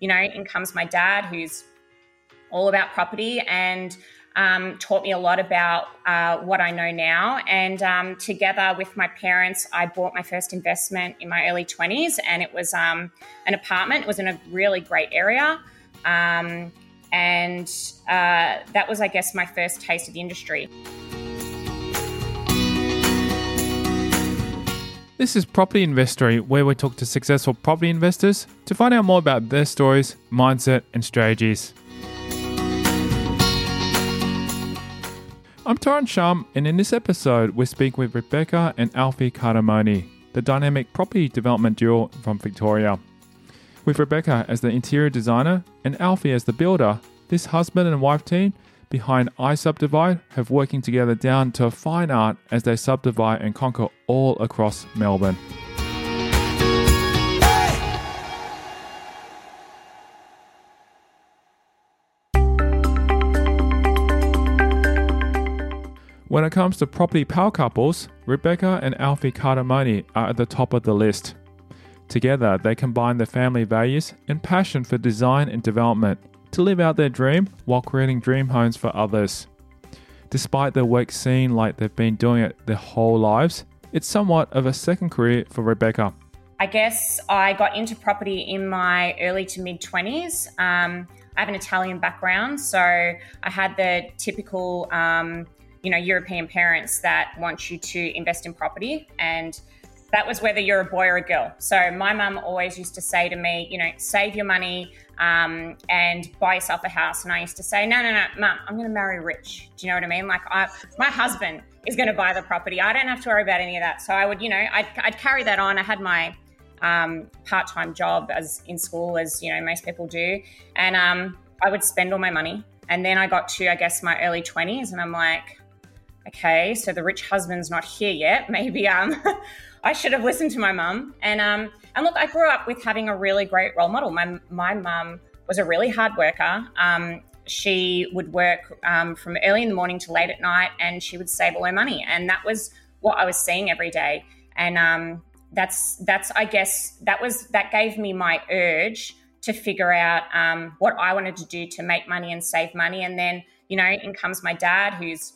you know, in comes my dad, who's all about property and um, taught me a lot about uh, what I know now. And um, together with my parents, I bought my first investment in my early 20s, and it was um, an apartment. It was in a really great area. Um, and uh, that was, I guess, my first taste of the industry. This is Property Investory, where we talk to successful property investors to find out more about their stories, mindset, and strategies. I'm Tyron Shum, and in this episode, we speak with Rebecca and Alfie Cardamone, the dynamic property development duo from Victoria. With Rebecca as the interior designer and Alfie as the builder, this husband and wife team behind iSubdivide have working together down to a fine art as they subdivide and conquer all across Melbourne. When it comes to property power couples, Rebecca and Alfie Cardamone are at the top of the list. Together, they combine their family values and passion for design and development to live out their dream while creating dream homes for others. Despite their work seeming like they've been doing it their whole lives, it's somewhat of a second career for Rebecca. I guess I got into property in my early to mid 20s. Um, I have an Italian background, so I had the typical um, you know European parents that want you to invest in property and that was whether you're a boy or a girl. So my mum always used to say to me, you know, save your money um, and buy yourself a house. And I used to say, no, no, no, mum, I'm going to marry rich. Do you know what I mean? Like, I, my husband is going to buy the property. I don't have to worry about any of that. So I would, you know, I'd, I'd carry that on. I had my um, part-time job as in school, as you know, most people do, and um, I would spend all my money. And then I got to, I guess, my early 20s, and I'm like, okay, so the rich husband's not here yet. Maybe um, I should have listened to my mum. And um, and look, I grew up with having a really great role model. My my mum was a really hard worker. Um, she would work um, from early in the morning to late at night, and she would save all her money. And that was what I was seeing every day. And um, that's that's I guess that was that gave me my urge to figure out um, what I wanted to do to make money and save money. And then you know, in comes my dad, who's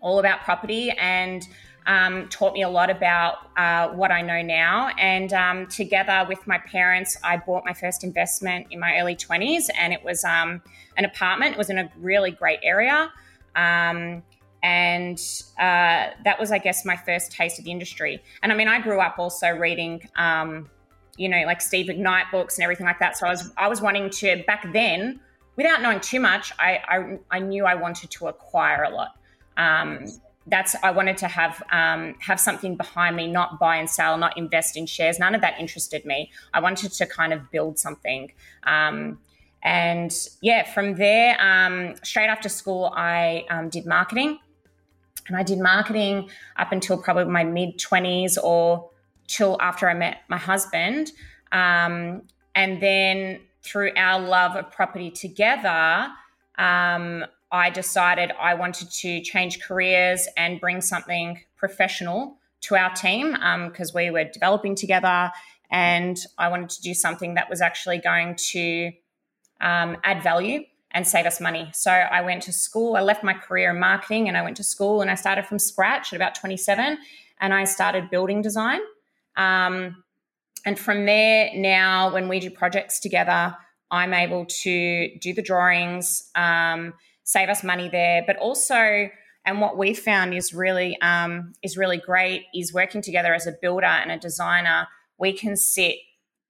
all about property and um, taught me a lot about uh, what I know now. And um, together with my parents, I bought my first investment in my early 20s, and it was um, an apartment. It was in a really great area. Um, and uh, that was, I guess, my first taste of the industry. And I mean, I grew up also reading, um, you know, like Steve McKnight books and everything like that. So I was, I was wanting to, back then, without knowing too much, I, I, I knew I wanted to acquire a lot um, that's I wanted to have um, have something behind me, not buy and sell, not invest in shares. None of that interested me. I wanted to kind of build something. Um, and yeah, from there, um, straight after school, I um, did marketing, and I did marketing up until probably my mid twenties or till after I met my husband. Um, and then through our love of property together, um, I decided I wanted to change careers and bring something professional to our team because um, we were developing together and I wanted to do something that was actually going to um, add value and save us money. So I went to school. I left my career in marketing and I went to school and I started from scratch at about 27 and I started building design. Um, and from there, now when we do projects together, I'm able to do the drawings. Um, save us money there. But also, and what we've found is really um, is really great is working together as a builder and a designer. We can sit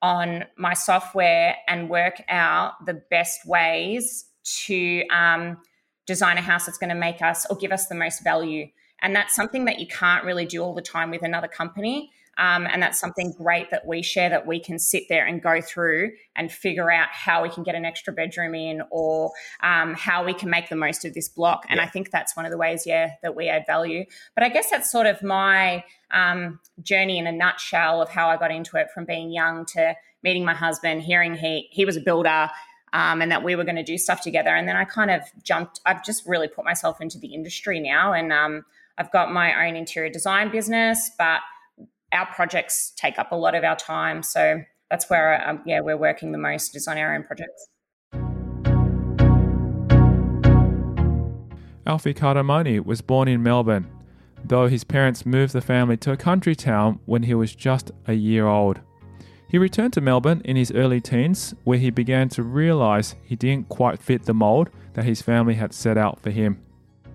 on my software and work out the best ways to um, design a house that's going to make us or give us the most value. And that's something that you can't really do all the time with another company. Um, and that's something great that we share that we can sit there and go through and figure out how we can get an extra bedroom in or um, how we can make the most of this block. And yeah. I think that's one of the ways, yeah, that we add value. But I guess that's sort of my um, journey in a nutshell of how I got into it from being young to meeting my husband, hearing he he was a builder. Um, and that we were going to do stuff together. And then I kind of jumped, I've just really put myself into the industry now. And um, I've got my own interior design business, but our projects take up a lot of our time. So that's where um, yeah we're working the most is on our own projects. Alfie Cardamone was born in Melbourne, though his parents moved the family to a country town when he was just a year old. He returned to Melbourne in his early teens, where he began to realise he didn't quite fit the mould that his family had set out for him.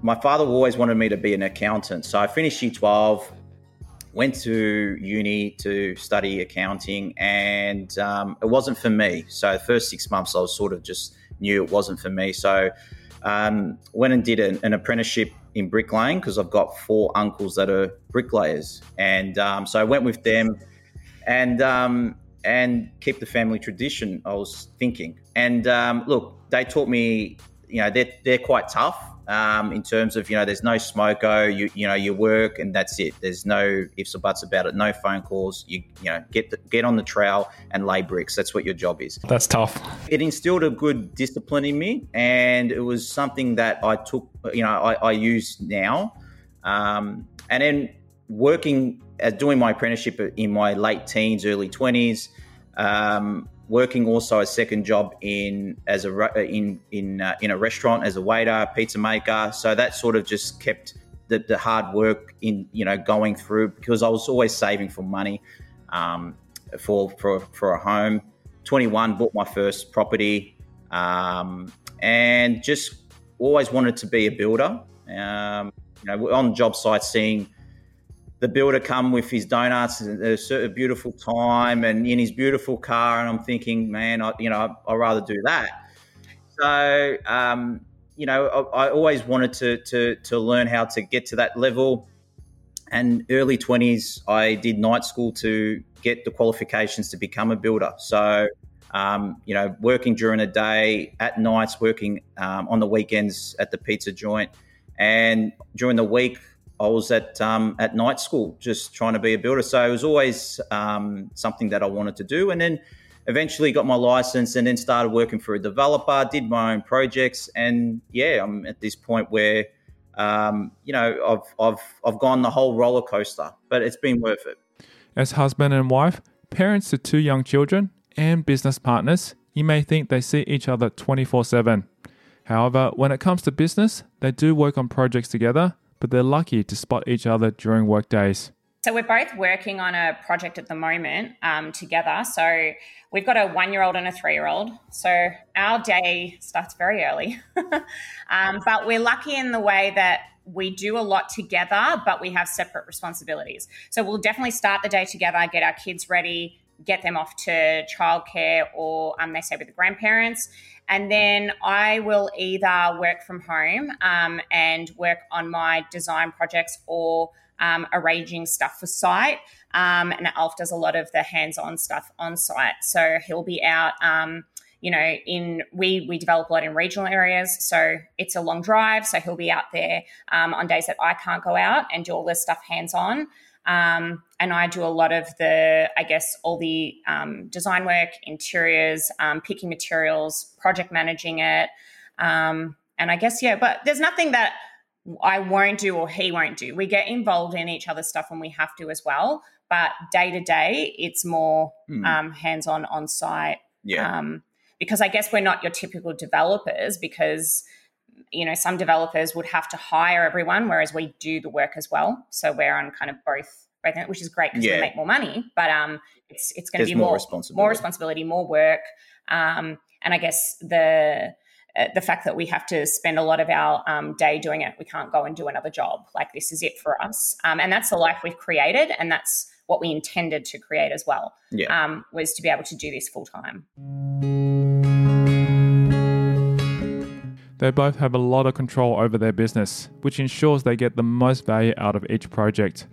My father always wanted me to be an accountant, so I finished year 12, went to uni to study accounting, and um, it wasn't for me. So the first six months, I was sort of just knew it wasn't for me. So um, went and did an, an apprenticeship in bricklaying because I've got four uncles that are bricklayers, and um, so I went with them, and um, and keep the family tradition. I was thinking, and um, look, they taught me, you know, they're they're quite tough um, in terms of you know, there's no smoko. You you know, you work and that's it. There's no ifs or buts about it. No phone calls. You you know, get the, get on the trowel and lay bricks. That's what your job is. That's tough. It instilled a good discipline in me, and it was something that I took. You know, I, I use now, um, and then working as doing my apprenticeship in my late teens, early twenties. Um, working also a second job in as a in in uh, in a restaurant as a waiter, pizza maker. So that sort of just kept the, the hard work in you know going through because I was always saving for money um, for for for a home. Twenty one, bought my first property, um, and just always wanted to be a builder. Um, you know, on job sites, seeing the builder come with his donuts and a beautiful time and in his beautiful car and i'm thinking man I, you know i'd rather do that. So um, you know I, I, always wanted to, to to learn how to get to that level. And early 20s i did night school to get the qualifications to become a builder. So um, you know working during the day at nights working um, on the weekends at the pizza joint. And during the week I was at um, at night school just trying to be a builder. So it was always um, something that I wanted to do. And then eventually got my license and then started working for a developer, did my own projects. And yeah, I'm at this point where, um, you know, I've, I've, I've gone the whole roller coaster, but it's been worth it. As husband and wife, parents to two young children, and business partners, you may think they see each other 24 7. However, when it comes to business, they do work on projects together but they're lucky to spot each other during work days. So we're both working on a project at the moment um, together. So we've got a one-year-old and a three-year-old. So our day starts very early, um, but we're lucky in the way that we do a lot together, but we have separate responsibilities. So we'll definitely start the day together, get our kids ready, get them off to childcare, or um, they stay with the grandparents. And then I will either work from home um, and work on my design projects or um, arranging stuff for site. Um, and Alf does a lot of the hands-on stuff on site, so he'll be out. Um, you know, in we we develop a lot in regional areas, so it's a long drive. So he'll be out there um, on days that I can't go out and do all this stuff hands-on. Um, and I do a lot of the, I guess, all the um, design work, interiors, um, picking materials, project managing it. Um, and I guess, yeah, but there's nothing that I won't do or he won't do. We get involved in each other's stuff when we have to as well. But day to day, it's more mm. hands on, on site. Yeah. Um, because I guess we're not your typical developers because you know, some developers would have to hire everyone, whereas we do the work as well. So we're on kind of both, both which is great because yeah. we make more money. But um, it's it's going to be more, more responsibility, more responsibility, more work. Um, and I guess the uh, the fact that we have to spend a lot of our um, day doing it, we can't go and do another job. Like this is it for us, um, and that's the life we've created, and that's what we intended to create as well. Yeah. Um, was to be able to do this full time. They both have a lot of control over their business, which ensures they get the most value out of each project.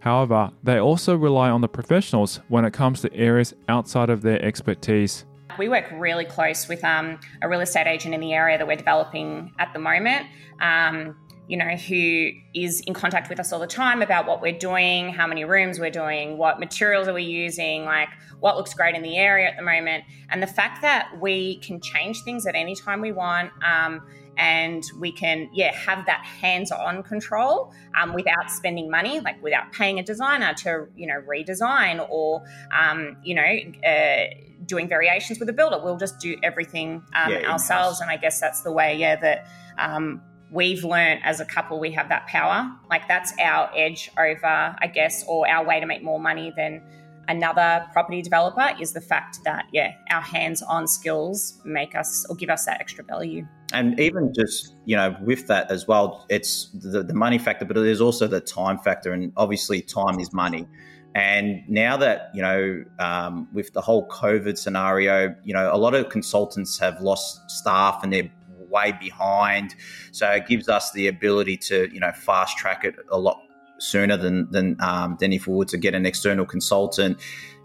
However, they also rely on the professionals when it comes to areas outside of their expertise. We work really close with um, a real estate agent in the area that we're developing at the moment. Um, you know, who is in contact with us all the time about what we're doing, how many rooms we're doing, what materials are we using, like what looks great in the area at the moment. And the fact that we can change things at any time we want um, and we can yeah have that hands-on control um, without spending money like without paying a designer to you know redesign or um, you know uh, doing variations with a builder we'll just do everything um, yeah, ourselves and i guess that's the way yeah that um, we've learned as a couple we have that power. Like that's our edge over i guess or our way to make more money than another property developer is the fact that yeah our hands-on skills make us or give us that extra value. And even just you know with that as well it's the, the money factor but there's also the time factor and obviously time is money. And now that you know um, with the whole covid scenario you know a lot of consultants have lost staff and they're way behind so it gives us the ability to you know fast track it a lot sooner than than um, than if we were to get an external consultant,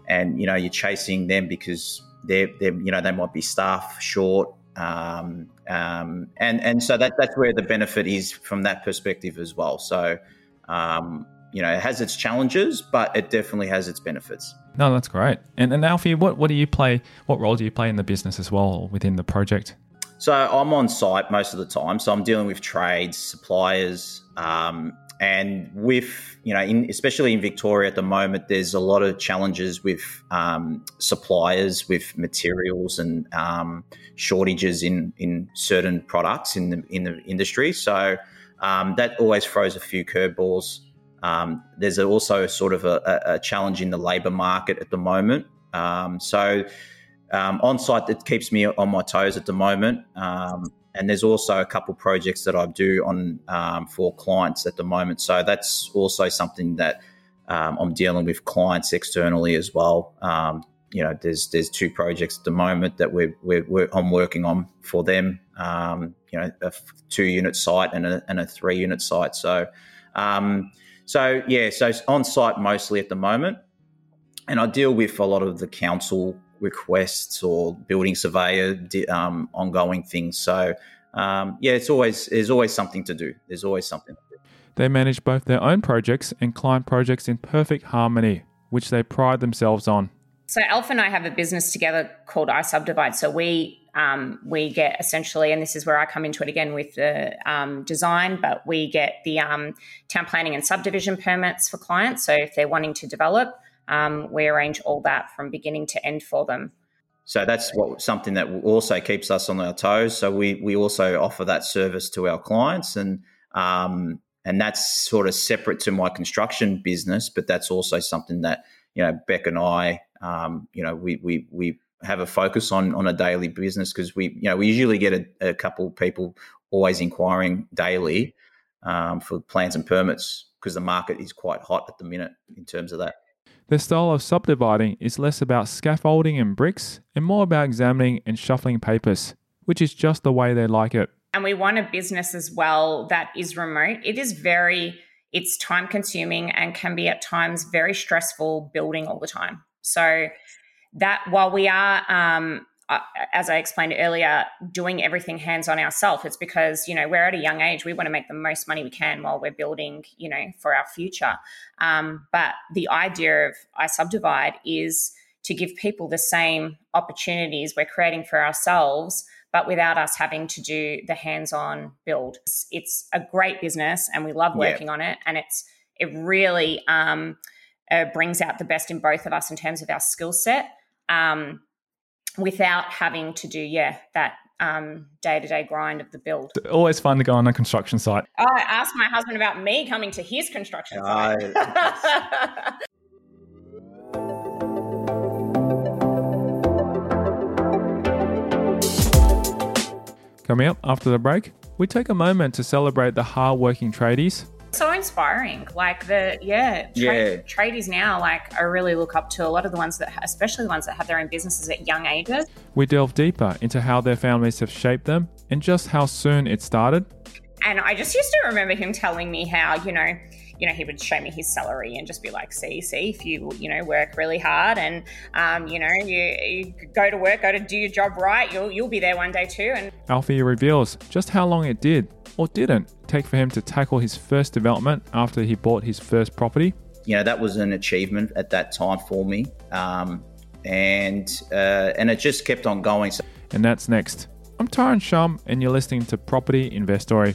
and you know you're chasing them because they're, they're you know they might be staff short. Um, um, and and so that that's where the benefit is from that perspective as well. So, um, you know, it has its challenges, but it definitely has its benefits. No, that's great. And and Alfie, what what do you play? What role do you play in the business as well within the project? So I'm on site most of the time. So I'm dealing with trades, suppliers, um, and with you know, in, especially in Victoria at the moment, there's a lot of challenges with um, suppliers, with materials and um, shortages in in certain products in the in the industry. So um, that always throws a few curveballs. Um, there's also sort of a, a, challenge in the labour market at the moment. Um, so um, on site, that keeps me on my toes at the moment. Um, and there's also a couple projects that I do on um, for clients at the moment. So that's also something that um, I'm dealing with clients externally as well. Um, you know, there's there's two projects at the moment that we're, we're, we're I'm working on for them. Um, you know, a two unit site and a, and a three unit site. So, so yeah, so on site mostly at the moment, and I deal with a lot of the council requests or building surveyor um, ongoing things. So um, yeah, it's always there's always something to do. There's always something. They manage both their own projects and client projects in perfect harmony, which they pride themselves on. So Alf and I have a business together called iSubdivide. So we um, we get essentially, and this is where I come into it again with the um, design, but we get the um, town planning and subdivision permits for clients. So if they're wanting to develop, um, we arrange all that from beginning to end for them. So that's what something that also keeps us on our toes. So we we also offer that service to our clients, and um, and that's sort of separate to my construction business, but that's also something that you know Beck and I, um, you know, we we we have a focus on on a daily business because we you know we usually get a, a couple people always inquiring daily um, for plans and permits because the market is quite hot at the minute in terms of that. Their style of subdividing is less about scaffolding and bricks and more about examining and shuffling papers, which is just the way they like it. And we want a business as well that is remote. It is very, it's time consuming and can be at times very stressful building all the time. So, that while we are um, uh, as I explained earlier, doing everything hands on ourselves. It's because, you know, we're at a young age. We want to make the most money we can while we're building, you know, for our future. Um, but the idea of iSubdivide is to give people the same opportunities we're creating for ourselves, but without us having to do the hands on build. It's, it's, a great business and we love working yeah. on it. And it's, it really um, uh, brings out the best in both of us in terms of our skill set. Um, without having to do, yeah, that day to day grind of the build. Always fun to go on a construction site. I asked my husband about me coming to his construction site. Coming up after the break, we take a moment to celebrate the hard-working tradies so inspiring. Like the yeah, tra- yeah, tradies now. Like I really look up to a lot of the ones that, especially the ones that have their own businesses at young ages. We delve deeper into how their families have shaped them and just how soon it started. And I just used to remember him telling me how you know you know, he would show me his salary and just be like, see, see, if you, you know, work really hard and, um, you know, you, you, go to work, go to do your job right, you'll, you'll be there one day too. And Alfie reveals just how long it did or didn't take for him to tackle his first development after he bought his first property? You know, that was an achievement at that time for me. Um, and, uh, and it just kept on going. So- And that's next. I'm I'm Tyron Shum, and you're listening to Property Investory.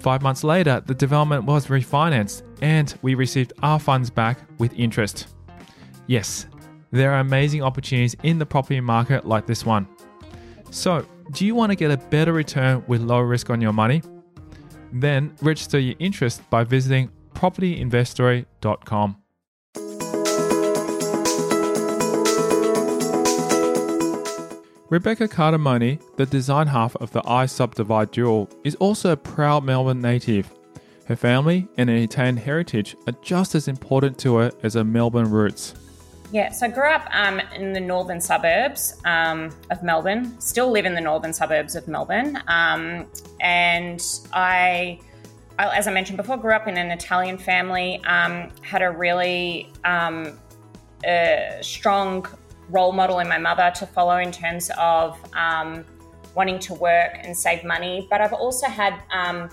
Five months later, the development was refinanced and we received our funds back with interest. Yes, there are amazing opportunities in the property market like this one. So, do you want to get a better return with low risk on your money? Then register your interest by visiting propertyinvestory.com. Rebecca Cardamone, the design half of the iSubdivide duel, is also a proud Melbourne native. Her family and her Italian heritage are just as important to her as her Melbourne roots. Yeah, so I grew up um, in the northern suburbs um, of Melbourne, still live in the northern suburbs of Melbourne. Um, and I, I, as I mentioned before, grew up in an Italian family, um, had a really um, strong role model in my mother to follow in terms of um, wanting to work and save money. But I've also had um,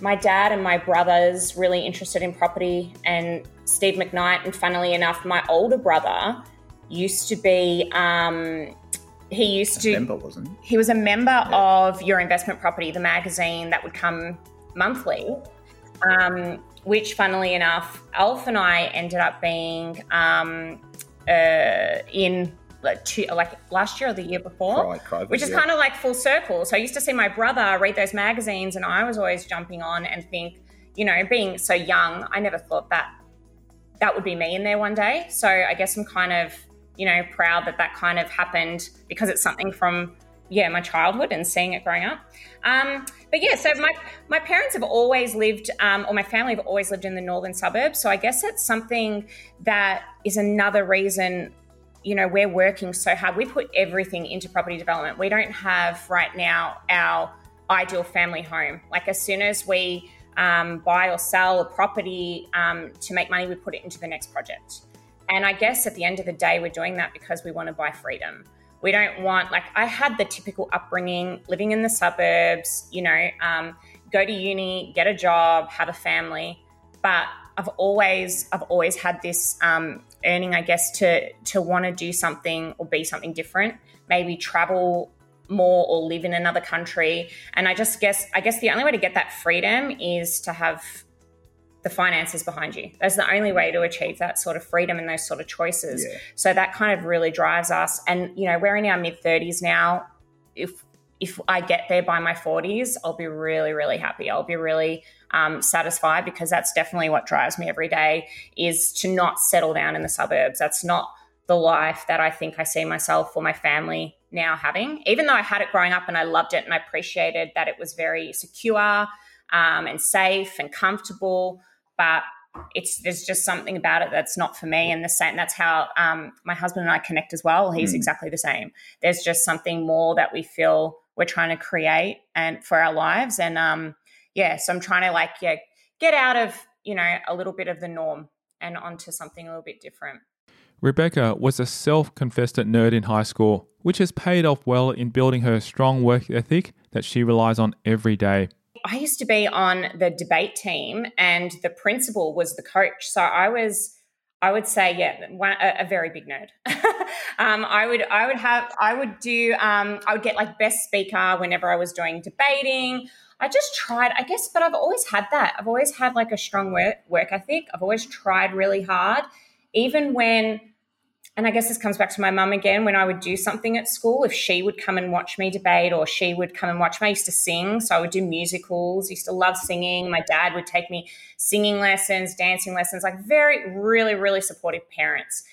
my dad and my brothers really interested in property, and Steve McKnight. And funnily enough, my older brother used to be. Um, he used to. Member, wasn't he? He was a member yeah. of Your Investment Property, the magazine that would come monthly. Um, which, funnily enough, Alf and I ended up being um, uh, in like, two, like last year or the year before, which is yeah. kind of like full circle. So I used to see my brother read those magazines, and I was always jumping on and think, you know, being so young, I never thought that that would be me in there one day. So I guess I'm kind of, you know, proud that that kind of happened because it's something from yeah my childhood and seeing it growing up. Um, but yeah, so my my parents have always lived, um, or my family have always lived in the northern suburbs. So I guess it's something that is another reason. You know, we're working so hard. We put everything into property development. We don't have right now our ideal family home. Like as soon as we um, buy or sell a property um, to make money, we put it into the next project. And I guess at the end of the day, we're doing that because we want to buy freedom. We don't want, like, I had the typical upbringing, living in the suburbs, you know, um, go to uni, get a job, have a family. But I've always, I've always had this um, earning, I guess, to to want to do something or be something different. Maybe travel more or live in another country. And I just guess, I guess the only way to get that freedom is to have the finances behind you. That's the only way to achieve that sort of freedom and those sort of choices. Yeah. So that kind of really drives us. And you know, we're in our mid thirties now. If if I get there by my forties, I'll be really, really happy. I'll be really um, satisfied because that's definitely what drives me every day. Is to not settle down in the suburbs. That's not the life that I think I see myself or my family now having. Even though I had it growing up and I loved it and I appreciated that it was very secure um, and safe and comfortable but it's there's just something about it that's not for me and the same that's how um, my husband and i connect as well he's mm. exactly the same there's just something more that we feel we're trying to create and for our lives and um yeah so i'm trying to like yeah get out of you know a little bit of the norm and onto something a little bit different Rebecca was a self confessed nerd in high school, which has paid off well in building her strong work ethic that she relies on every day. I used to be on the debate team, and the principal was the coach. So I was, I would say, yeah, one, a, a, very big nerd. um, I would, I would have, I would do, um, I would get like best speaker whenever I was doing debating. I just tried, I guess, but I've always had that. I've always had like a strong work work ethic. I've always tried really hard, even when and I guess this comes back to my mum again. When I would do something at school, if she would come and watch me debate or she would come and watch me, I used to sing. So I would do musicals, used to love singing. My dad would take me singing lessons, dancing lessons, like very, really, really supportive parents.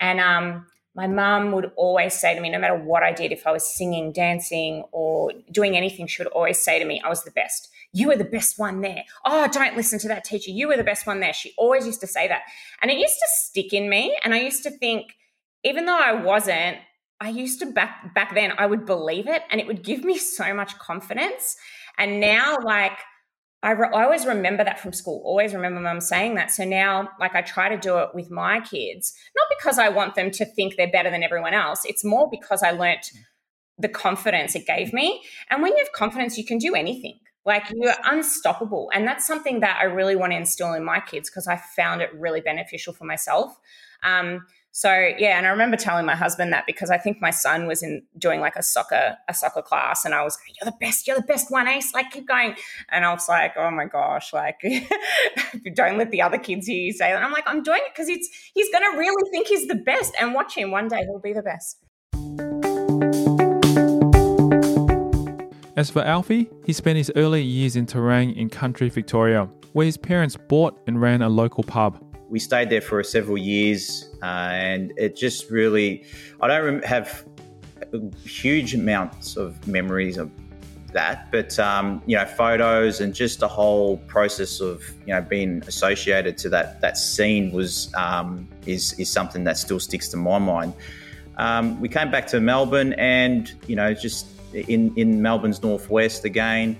And um, my mum would always say to me, no matter what I did, if I was singing, dancing, or doing anything, she would always say to me, I was the best. You were the best one there. Oh, don't listen to that teacher. You were the best one there. She always used to say that. And it used to stick in me. And I used to think, even though I wasn't, I used to back back then I would believe it and it would give me so much confidence. And now like I, re- I always remember that from school. Always remember mum saying that. So now, like, I try to do it with my kids, not because I want them to think they're better than everyone else. It's more because I learnt the confidence it gave me. And when you have confidence, you can do anything. Like you're unstoppable. And that's something that I really want to instill in my kids because I found it really beneficial for myself. Um, so yeah, and I remember telling my husband that because I think my son was in doing like a soccer a soccer class, and I was like, "You're the best, you're the best one, Ace! Like keep going." And I was like, "Oh my gosh, like don't let the other kids hear you say that." I'm like, "I'm doing it because it's he's gonna really think he's the best, and watch him one day he'll be the best." As for Alfie, he spent his early years in Terang in country Victoria, where his parents bought and ran a local pub we stayed there for several years, uh, and it just really, I don't have huge amounts of memories of that, but um, you know, photos and just the whole process of you know being associated to that that scene was um, is is something that still sticks to my mind. Um, we came back to Melbourne, and you know, just in in Melbourne's northwest again,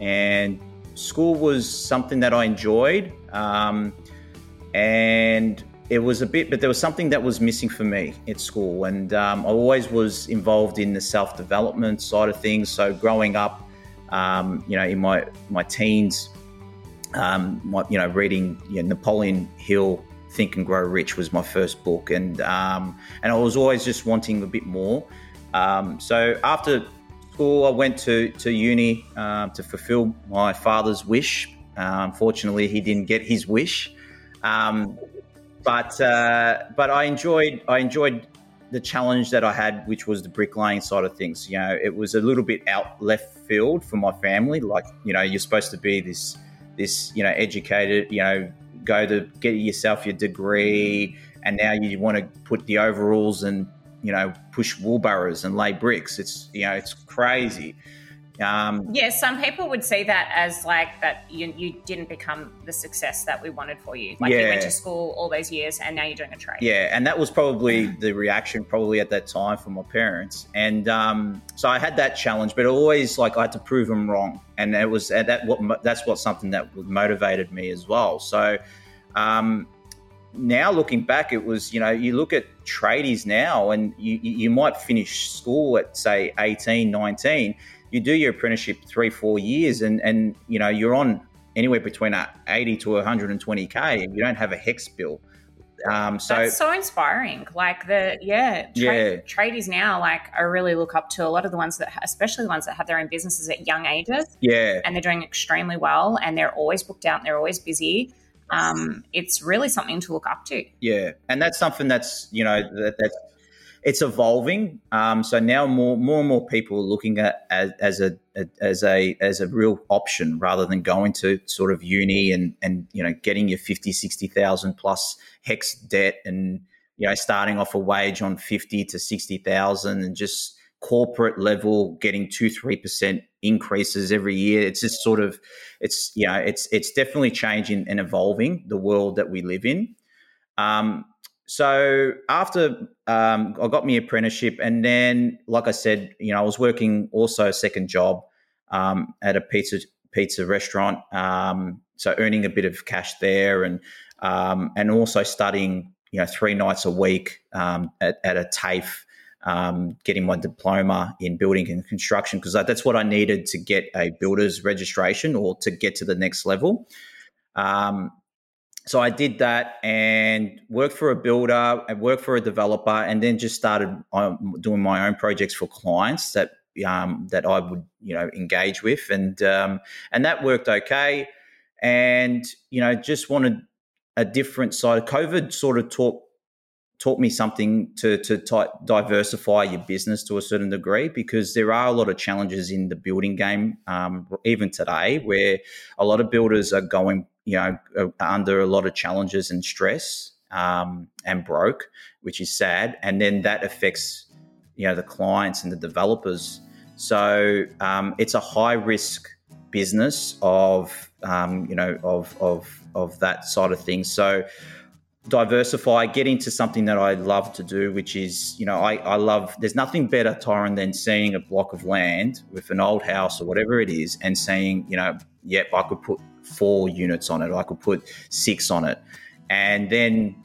and school was something that I enjoyed. Um, and it was a bit, but there was something that was missing for me at school, and um, I always was involved in the self development side of things. So growing up, um, you know, in my my teens, um, my, you know, reading you know, Napoleon Hill, Think and Grow Rich was my first book, and um, and I was always just wanting a bit more. Um, so after school, I went to to uni uh, to fulfill my father's wish. Uh, unfortunately, he didn't get his wish. Um, but uh, but I enjoyed I enjoyed the challenge that I had, which was the bricklaying side of things. You know, it was a little bit out left field for my family. Like, you know, you're supposed to be this this you know educated, you know, go to get yourself your degree, and now you want to put the overalls and you know push wheelbarrows and lay bricks. It's you know it's crazy. Um, yeah, some people would see that as like that you, you didn't become the success that we wanted for you. Like yeah. you went to school all those years and now you're doing a trade. Yeah, and that was probably the reaction probably at that time from my parents. And um, so I had that challenge, but always like I had to prove them wrong, and it was that what that's what something that motivated me as well. So. Um, now looking back, it was, you know, you look at tradies now and you, you might finish school at say 18, 19 you do your apprenticeship three, four years, and and you know you're on anywhere between 80 to 120k, and you don't have a HECS bill. Um, so that's so inspiring. Like the yeah, tra- yeah, tradies now. Like I really look up to a lot of the ones that, especially the ones that have their own businesses at young ages. Yeah, and they're doing extremely well, and they're always booked out, and they're always busy. Um, it's really something to look up to. Yeah, and that's something that's you know that, that's it's evolving. Um, so now more more and more people are looking at as, as a, a, as a as a real option rather than going to sort of uni and and you know getting your 50, 60,000 plus HECS debt and you know starting off a wage on 50 to 60,000 and just corporate level getting 2 3% increases every year it's just sort of it's you know it's it's definitely changing and evolving the world that we live in um, so after um, I got my apprenticeship, and then, like I said, you know, I was working also a second job um, at a pizza pizza restaurant, um, so earning a bit of cash there, and um, and also studying, you know, three nights a week um, at, at, a TAFE, um, getting my diploma in building and construction because that's what I needed to get a builder's registration or to get to the next level. Um, so I did that and worked for a builder and worked for a developer, and then just started um, doing my own projects for clients that um, that I would you know engage with, and um, and that worked okay. And you know, just wanted a different side. COVID sort of taught taught me something to to t- diversify your business to a certain degree because there are a lot of challenges in the building game, um, even today, where a lot of builders are going you know, under a lot of challenges and stress. um, and broke, which is sad. And then that affects, you know, the clients and the developers. So um, it's a high risk business of, um, you know, of, of, of that side of things. So diversify, get into something that I love to do, which is, you know, I, I love, there's nothing better, Tyron, than seeing a block of land with an old house or whatever it is and saying, you know, yep, I could put four units on it, I could put six on it. And then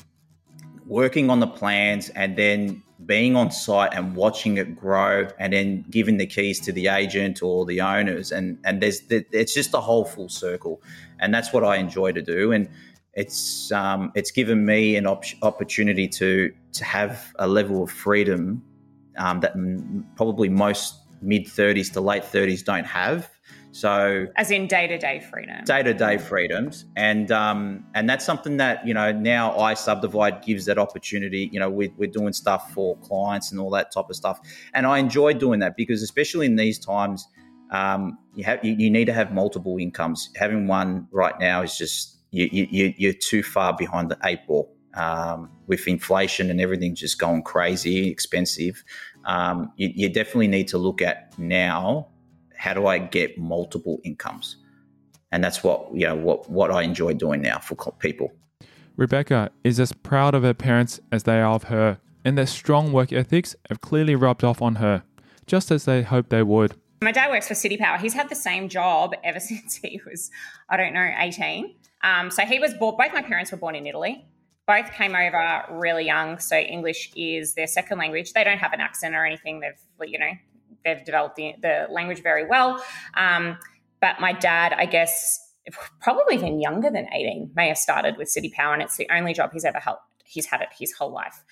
working on the plans and then being on site and watching it grow and then giving the keys to the agent or the owners. And and there's it's just a whole full circle. And that's what I enjoy to do. And it's um, it's given me an op- opportunity to to have a level of freedom um, that m- probably most mid 30s to late 30s don't have. So, as in day to day freedom, day to day freedoms, and um, and that's something that you know now iSubdivide gives that opportunity. You know, we're, we're doing stuff for clients and all that type of stuff, and I enjoy doing that because especially in these times, um, you have you, you need to have multiple incomes. Having one right now is just you, you, you're too far behind the eight ball. Um, with inflation and everything just going crazy expensive, um, you, you, definitely need to look at now how do I get multiple incomes, and that's what you know what what I enjoy doing now for people. Rebecca is as proud of her parents as they are of her, and their strong work ethics have clearly rubbed off on her, just as they hoped they would. My dad works for CitiPower. He's had the same job ever since he was, I don't know, 18. Um, so he was born, both my parents were born in Italy. Both came over really young. So English is their second language. They don't have an accent or anything. They've, you know, they've developed the, the language very well. Um, but my dad, I guess, probably even younger than 18, may have started with CitiPower. And it's the only job he's ever held. He's had it his whole life.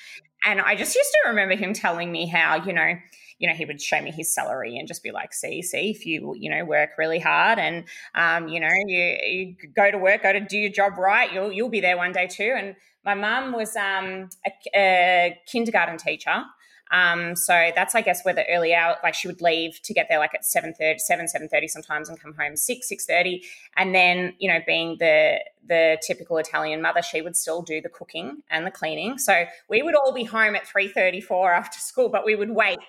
And I just used to remember him telling me how, you know, you know, he would show me his salary and just be like, see, see, if you, you know, work really hard and, um, you know, you, you go to work, go to do your job right, you'll, you'll be there one day too. And my mum was um, a, a kindergarten teacher. Um, so that's, I guess, where the early hour, like she would leave to get there like at 7.30, 7, 7.30 sometimes and come home 6, 6.30. And then, you know, being the, the typical Italian mother, she would still do the cooking and the cleaning. So we would all be home at 3.34 after school, but we would wait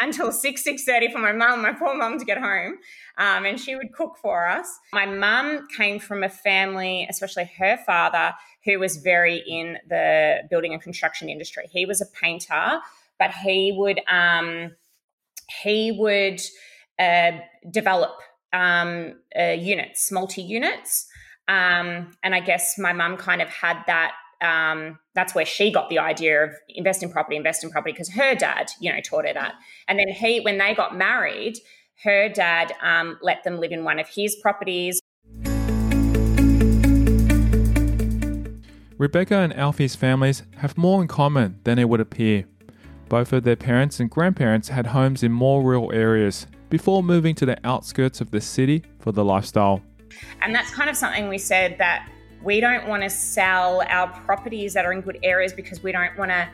until 6 6.30 for my mum my poor mum to get home um, and she would cook for us my mum came from a family especially her father who was very in the building and construction industry he was a painter but he would um, he would uh, develop um, uh, units multi units um, and i guess my mum kind of had that um, that's where she got the idea of invest in property, invest in property, because her dad, you know, taught her that. And then he, when they got married, her dad um, let them live in one of his properties. Rebecca and Alfie's families have more in common than it would appear. Both of their parents and grandparents had homes in more rural areas before moving to the outskirts of the city for the lifestyle. And that's kind of something we said that we don't want to sell our properties that are in good areas because we don't want to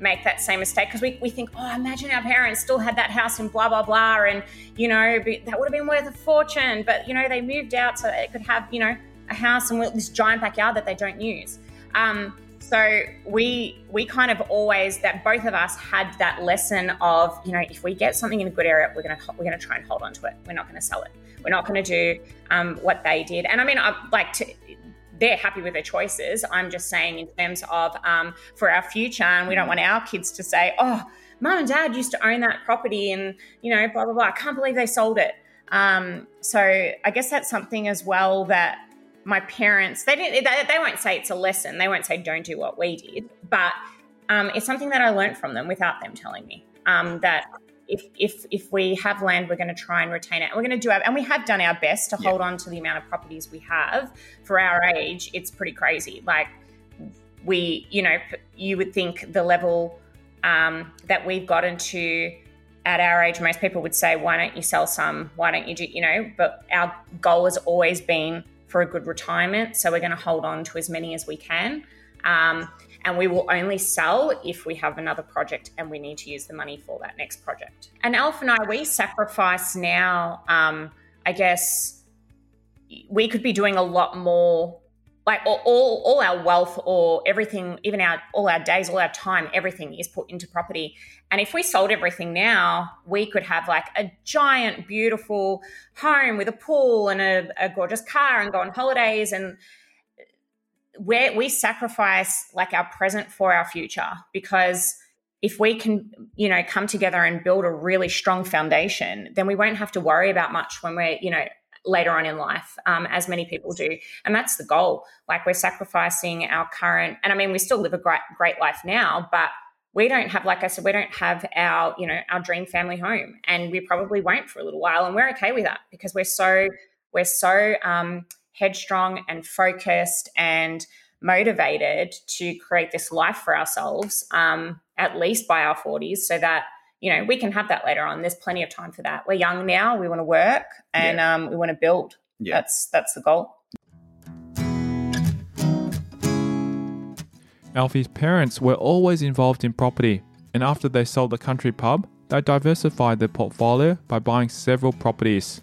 make that same mistake because we, we think, oh, imagine our parents still had that house in blah, blah, blah. And, you know, that would have been worth a fortune. But, you know, they moved out so they could have, you know, a house and this giant backyard that they don't use. Um, so we we kind of always that both of us had that lesson of you know if we get something in a good area we're gonna we're gonna try and hold on to it we're not gonna sell it we're not gonna do um, what they did and I mean I like to they're happy with their choices. I'm just saying, in terms of um, for our future, and we don't want our kids to say, oh, mom and dad used to own that property and, you know, blah, blah, blah. I can't believe they sold it. Um, so I guess that's something as well that my parents, they didn't, they, they won't say it's a lesson. They won't say, don't do what we did. But um, it's something that I learned from them without them telling me um, that if if if we have land, we're going to try and retain it. And we're going to do our, and we have done our best to yeah. hold on to the amount of properties we have for our age. It's pretty crazy. Like we, you know, you would think the level um, that we've gotten to at our age, most people would say, "Why don't you sell some? Why don't you do?" You know, but our goal has always been for a good retirement, so we're going to hold on to as many as we can. Um, and we will only sell if we have another project and we need to use the money for that next project. And Alf and I, we sacrifice now, um, I guess we could be doing a lot more like all, all, all our wealth or everything, even our all our days, all our time, everything is put into property. And if we sold everything now, we could have like a giant, beautiful home with a pool and a, a gorgeous car and go on holidays. And where we sacrifice like our present for our future because if we can you know come together and build a really strong foundation then we won't have to worry about much when we're you know later on in life, um, as many people do. And that's the goal. Like we're sacrificing our current, and I mean, we still live a great, great life now, but we don't have, like I said, we don't have our, you know, our dream family home, and we probably won't for a little while, and we're okay with that because we're so, we're so um, headstrong and focused and motivated to create this life for ourselves, um, at least by our forties, so that you know, we can have that later on. There's plenty of time for that. We're young now. We want to work and yeah. um, we want to build. Yeah. That's that's the goal. Alfie's parents were always involved in property, and after they sold the country pub, they diversified their portfolio by buying several properties.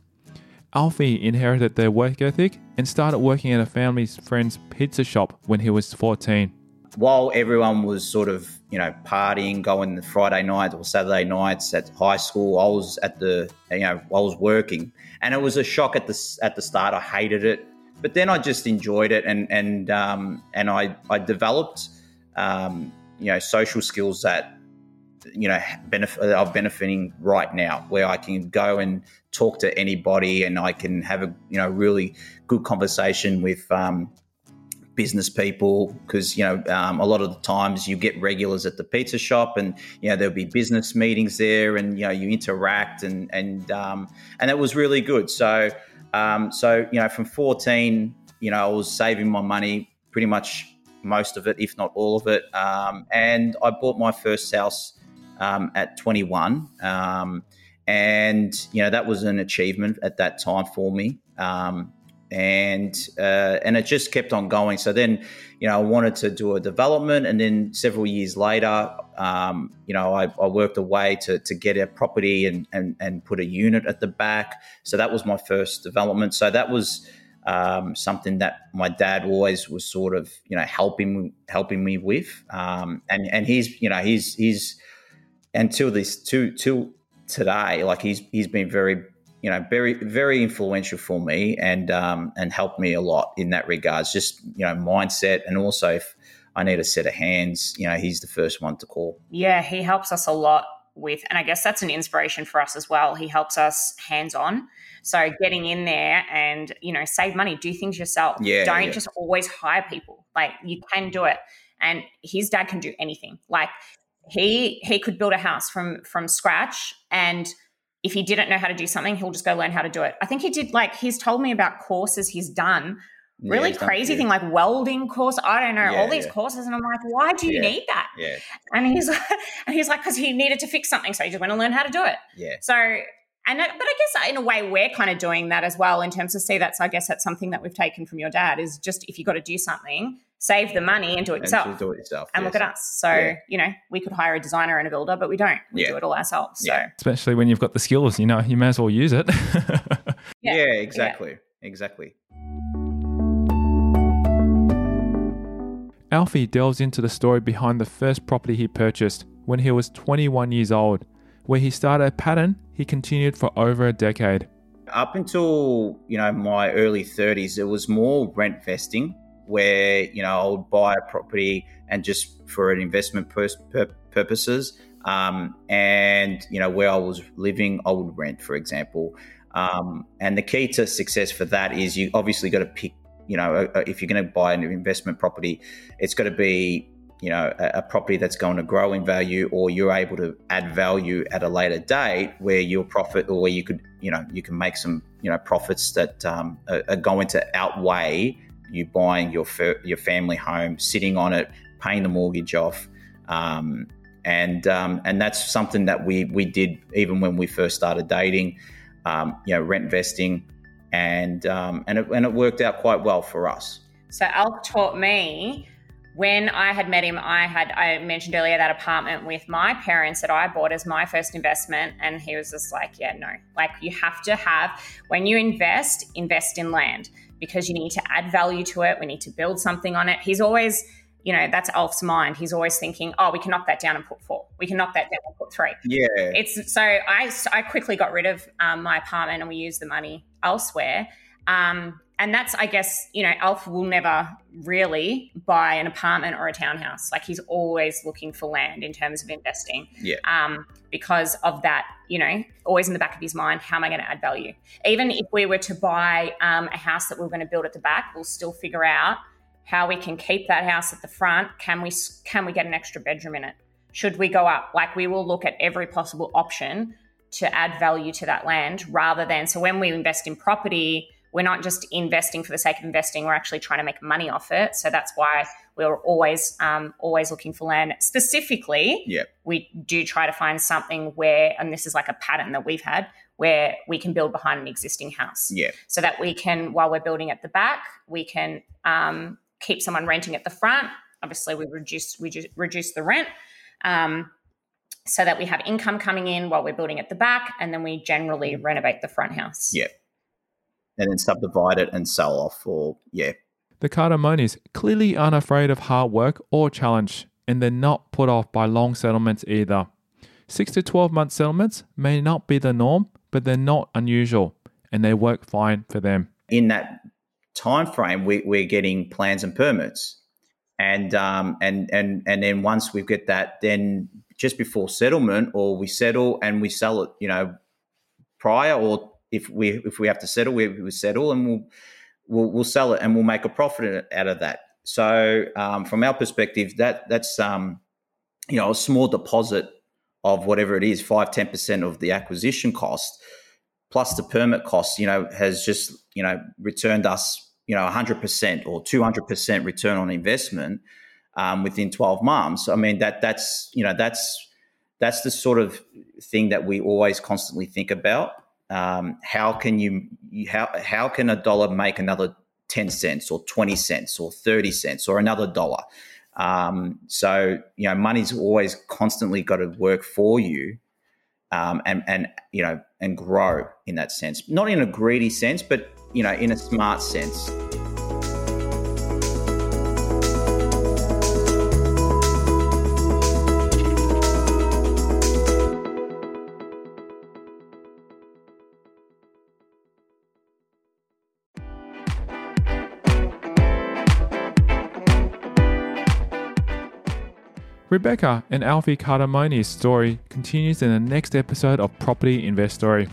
Alfie inherited their work ethic and started working at a family's friend's pizza shop when he was 14 while everyone was sort of you know partying, going the Friday nights or Saturday nights at high school, I was at the you know I was working, and it was a shock at the at the start. I hated it, but then I just enjoyed it, and and um, and I I developed um, you know social skills that you know benefit are benefiting right now, where I can go and talk to anybody, and I can have a you know really good conversation with um, business people. Because you know um, a lot of the times you get regulars at the pizza shop and you know there'll be business meetings there and you know you interact and and um, and that was really good. So um, so you know from 14 you know I was saving my money pretty much most of it if not all of it um, and I bought my first house um, at 21 um, and you know that was an achievement at that time for me um, and uh, and it just kept on going. So then, you know, I wanted to do a development, and then several years later, um, you know, I, I, worked away to, to get a property and, and and put a unit at the back. So that was my first development. So that was um, something that my dad always was sort of you know helping helping me with, um, and and he's you know he's he's until this to till today like he's he's been very you know, very very influential for me and um, and helped me a lot in that regards. Just you know, mindset and also if I need a set of hands, you know, he's the first one to call. Yeah, he helps us a lot with, and I guess that's an inspiration for us as well. He helps us hands on. So getting in there and you know, save money, do things yourself. Yeah, don't yeah. just always hire people. Like you can do it, and his dad can do anything. Like he he could build a house from from scratch and if he didn't know how to do something, he'll just go learn how to do it. I think he did like he's told me about courses he's done. Really yeah, crazy thing like welding course. I don't know yeah, all these yeah. courses, and I'm like, why do you need that? Yeah. And he's like, and he's like, because he needed to fix something, so he just went and learned how to do it. Yeah. So and but I guess in a way we're kind of doing that as well in terms of see that's I guess that's something that we've taken from your dad is just if you got to do something, save the money and do it yourself. And do it yourself. And yes. look at us. So, yeah. you know, we could hire a designer and a builder, but we don't. We yeah. do it all ourselves. So especially when you've got the skills, you know, you may as well use it. yeah. yeah, exactly. Exactly. Alfie delves into the story behind the first property he purchased when he was 21 years old, where he started a pattern he continued for over a decade. Up until, you know, my early 30s, it was more rent vesting where you know I would buy a property and just for an investment pur- pur- purposes, um, and you know where I was living, I would rent, for example. Um, and the key to success for that is you obviously got to pick. You know, if you're going to buy an investment property, it's got to be you know a, a, property that's going to grow in value or you're able to add value at a later date where you'll profit or where you could you know you can make some you know profits that um, are, are, going to outweigh you buying your your family home, sitting on it, paying the mortgage off, um, and um, and that's something that we we did even when we first started dating. Um, you know, rent vesting, and um, and it, and it worked out quite well for us. So Alf taught me when I had met him, I had I mentioned earlier that apartment with my parents that I bought as my first investment, and he was just like, "Yeah, no, like you have to have when you invest, invest in land because you need to add value to it. We need to build something on it." He's always, you know, that's Alf's mind. He's always thinking, "Oh, we can knock that down and put four. We can knock that down and put three. Yeah, it's so I I quickly got rid of um, my apartment and we used the money elsewhere. Um, and that's i guess you know alf will never really buy an apartment or a townhouse like he's always looking for land in terms of investing yeah um, because of that you know always in the back of his mind how am i going to add value even if we were to buy um, a house that we are going to build at the back we'll still figure out how we can keep that house at the front can we can we get an extra bedroom in it should we go up like we will look at every possible option to add value to that land rather than so when we invest in property we're not just investing for the sake of investing. We're actually trying to make money off it. So that's why we're always um, always looking for land. Specifically, yep. we do try to find something where, and this is like a pattern that we've had, where we can build behind an existing house. Yeah. So that we can, while we're building at the back, we can um, keep someone renting at the front. Obviously, we reduce we reduce the rent. Um, so that we have income coming in while we're building at the back, and then we generally renovate the front house. Yeah and then subdivide it and sell off or yeah. The Cardamone's clearly aren't afraid of hard work or challenge, and they're not put off by long settlements either. 6 to 12 month settlements may not be the norm, but they're not unusual and they work fine for them. In that time frame, we, we're getting plans and permits. And um, and and and then once we get that, then just before settlement, or we settle and we sell it, you know, prior or if we if we have to settle, we, we settle, and we'll, we'll, we'll sell it, and we'll make a profit out of that. So um, from our perspective, that that's um, you know a small deposit of whatever it is, five ten percent of the acquisition cost plus the permit cost. You know, has just you know returned us you know hundred percent or two hundred percent return on investment um, within twelve months. I mean that that's you know that's that's the sort of thing that we always constantly think about um, how can you how how can a dollar make another 10 cents or 20 cents or 30 cents or another dollar um, so you know money's always constantly got to work for you um, and and you know and grow in that sense. Not in a greedy sense but you know in a smart sense Rebecca and Alfie Cardamone's story continues in the next episode of Property Investory.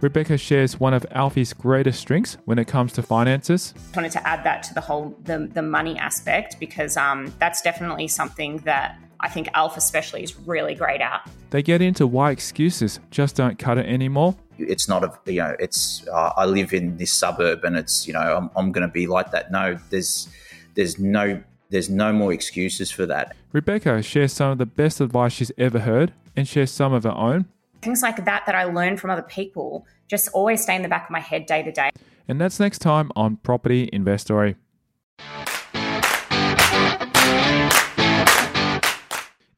Rebecca shares one of Alfie's greatest strengths when it comes to finances. I wanted to add that to the whole the, the money aspect because um, that's definitely something that I think Alf especially is really great at. They get into why excuses just don't cut it anymore. It's not a you know it's uh, I live in this suburb and it's you know I'm, I'm going to be like that. No, there's there's no there's no more excuses for that. Rebecca shares some of the best advice she's ever heard and shares some of her own. Things like that that I learned from other people just always stay in the back of my head day to day. And that's next time on Property Investory.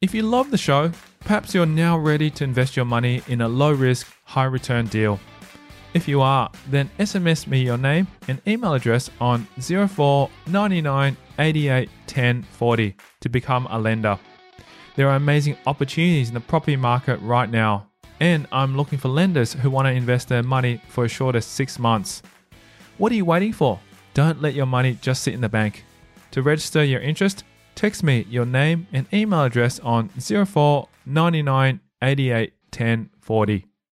If you love the show, perhaps you're now ready to invest your money in a low risk, high return deal. If you are, then SMS me your name and email address on 0499 88 10 40 to become a lender. There are amazing opportunities in the property market right now, and I'm looking for lenders who want to invest their money for as short as six months. What are you waiting for? Don't let your money just sit in the bank. To register your interest, text me your name and email address on 04 99 88 10 40.